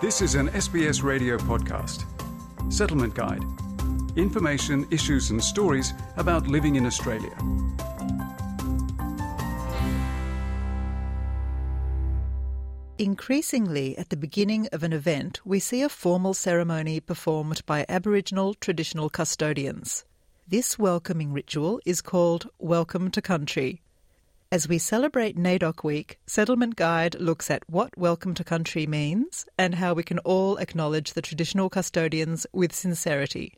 This is an SBS radio podcast. Settlement Guide. Information, issues, and stories about living in Australia. Increasingly, at the beginning of an event, we see a formal ceremony performed by Aboriginal traditional custodians. This welcoming ritual is called Welcome to Country. As we celebrate NAIDOC Week, Settlement Guide looks at what Welcome to Country means and how we can all acknowledge the traditional custodians with sincerity.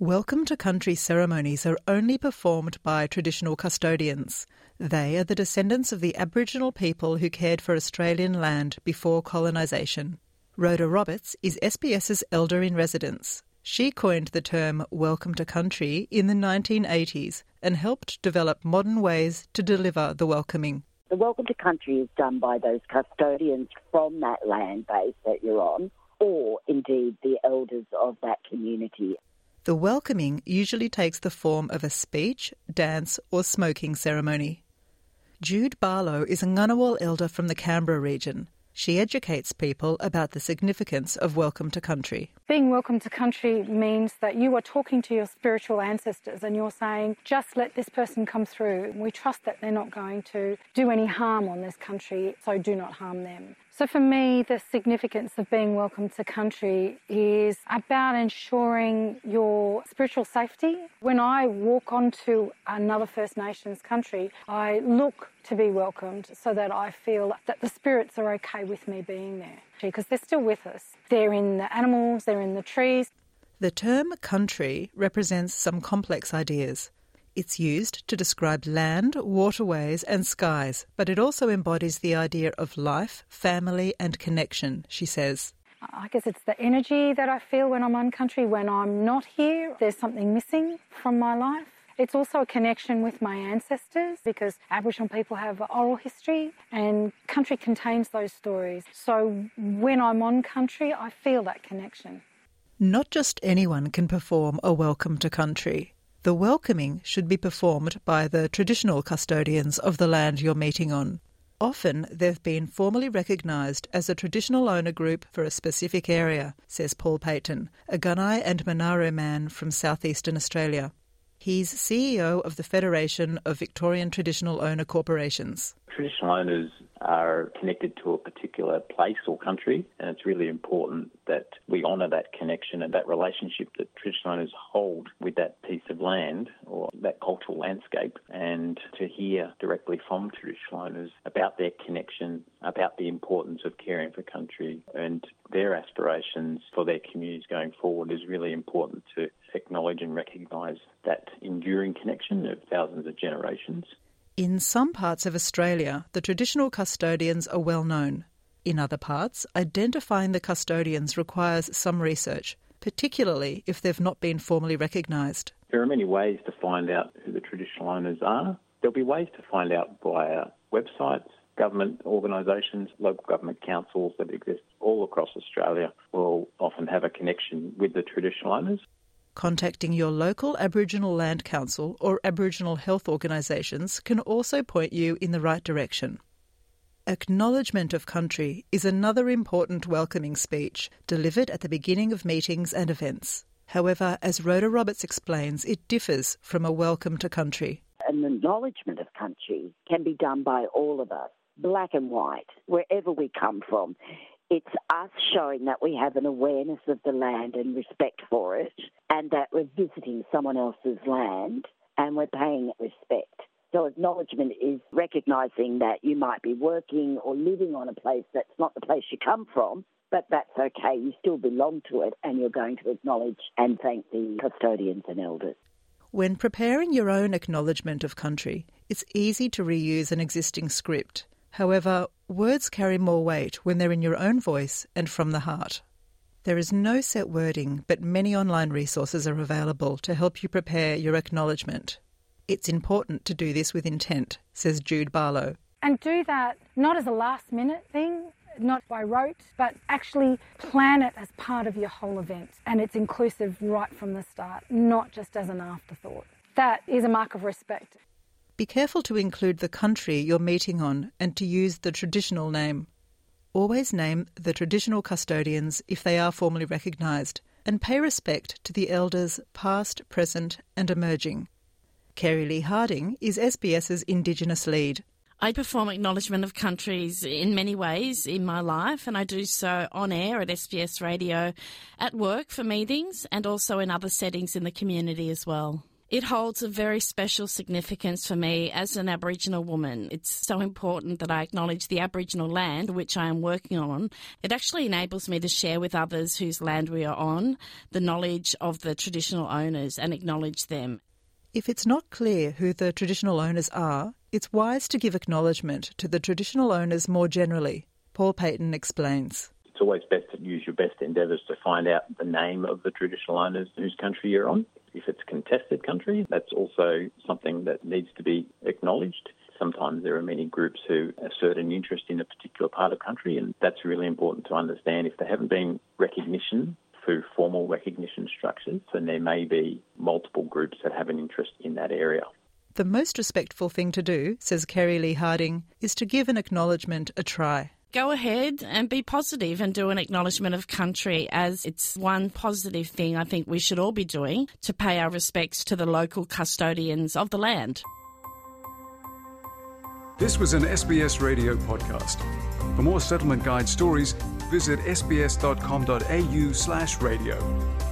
Welcome to Country ceremonies are only performed by traditional custodians. They are the descendants of the Aboriginal people who cared for Australian land before colonisation. Rhoda Roberts is SBS's Elder in Residence. She coined the term Welcome to Country in the 1980s and helped develop modern ways to deliver the welcoming. The welcome to country is done by those custodians from that land base that you're on, or indeed the elders of that community. The welcoming usually takes the form of a speech, dance, or smoking ceremony. Jude Barlow is a Ngunnawal elder from the Canberra region. She educates people about the significance of Welcome to Country. Being welcome to country means that you are talking to your spiritual ancestors and you're saying, just let this person come through. We trust that they're not going to do any harm on this country, so do not harm them. So, for me, the significance of being welcome to country is about ensuring your spiritual safety. When I walk onto another First Nations country, I look to be welcomed so that I feel that the spirits are okay with me being there because they're still with us. They're in the animals, they're in the trees. The term country represents some complex ideas. It's used to describe land, waterways, and skies, but it also embodies the idea of life, family, and connection, she says. I guess it's the energy that I feel when I'm on country. When I'm not here, there's something missing from my life. It's also a connection with my ancestors because Aboriginal people have oral history and country contains those stories. So when I'm on country, I feel that connection. Not just anyone can perform a welcome to country. The welcoming should be performed by the traditional custodians of the land you're meeting on. Often they've been formally recognised as a traditional owner group for a specific area, says Paul Paton, a Gunai and Monaro man from southeastern Australia. He's CEO of the Federation of Victorian Traditional Owner Corporations. Traditional owners are connected to a particular place or country, and it's really important that we honour that connection and that relationship that traditional owners hold with that piece of land or that cultural landscape, and to hear directly from traditional owners about their connection, about the importance of caring for country and their aspirations for their communities going forward is really important to recognise that enduring connection of thousands of generations. In some parts of Australia, the traditional custodians are well known. In other parts, identifying the custodians requires some research, particularly if they've not been formally recognised. There are many ways to find out who the traditional owners are. There'll be ways to find out via websites, government organisations, local government councils that exist all across Australia will often have a connection with the traditional owners. Contacting your local Aboriginal Land Council or Aboriginal health organisations can also point you in the right direction. Acknowledgement of country is another important welcoming speech delivered at the beginning of meetings and events. However, as Rhoda Roberts explains, it differs from a welcome to country. An acknowledgement of country can be done by all of us, black and white, wherever we come from. It's us showing that we have an awareness of the land and respect for it, and that we're visiting someone else's land and we're paying it respect. So, acknowledgement is recognising that you might be working or living on a place that's not the place you come from, but that's okay. You still belong to it, and you're going to acknowledge and thank the custodians and elders. When preparing your own acknowledgement of country, it's easy to reuse an existing script. However, words carry more weight when they're in your own voice and from the heart. There is no set wording, but many online resources are available to help you prepare your acknowledgement. It's important to do this with intent, says Jude Barlow. And do that not as a last minute thing, not by rote, but actually plan it as part of your whole event. And it's inclusive right from the start, not just as an afterthought. That is a mark of respect. Be careful to include the country you're meeting on and to use the traditional name. Always name the traditional custodians if they are formally recognised, and pay respect to the elders past, present, and emerging. Kerry Lee Harding is SBS's Indigenous lead. I perform acknowledgement of countries in many ways in my life, and I do so on air at SBS Radio, at work for meetings, and also in other settings in the community as well. It holds a very special significance for me as an Aboriginal woman. It's so important that I acknowledge the Aboriginal land which I am working on. It actually enables me to share with others whose land we are on the knowledge of the traditional owners and acknowledge them. If it's not clear who the traditional owners are, it's wise to give acknowledgement to the traditional owners more generally. Paul Paton explains. It's always best to use your best endeavours to find out the name of the traditional owners whose country you're on. If it's contested country, that's also something that needs to be acknowledged. Sometimes there are many groups who assert an interest in a particular part of country, and that's really important to understand. If there haven't been recognition through formal recognition structures, then there may be multiple groups that have an interest in that area. The most respectful thing to do, says Kerry Lee Harding, is to give an acknowledgement a try. Go ahead and be positive and do an acknowledgement of country as it's one positive thing I think we should all be doing to pay our respects to the local custodians of the land. This was an SBS radio podcast. For more settlement guide stories, visit sbs.com.au slash radio.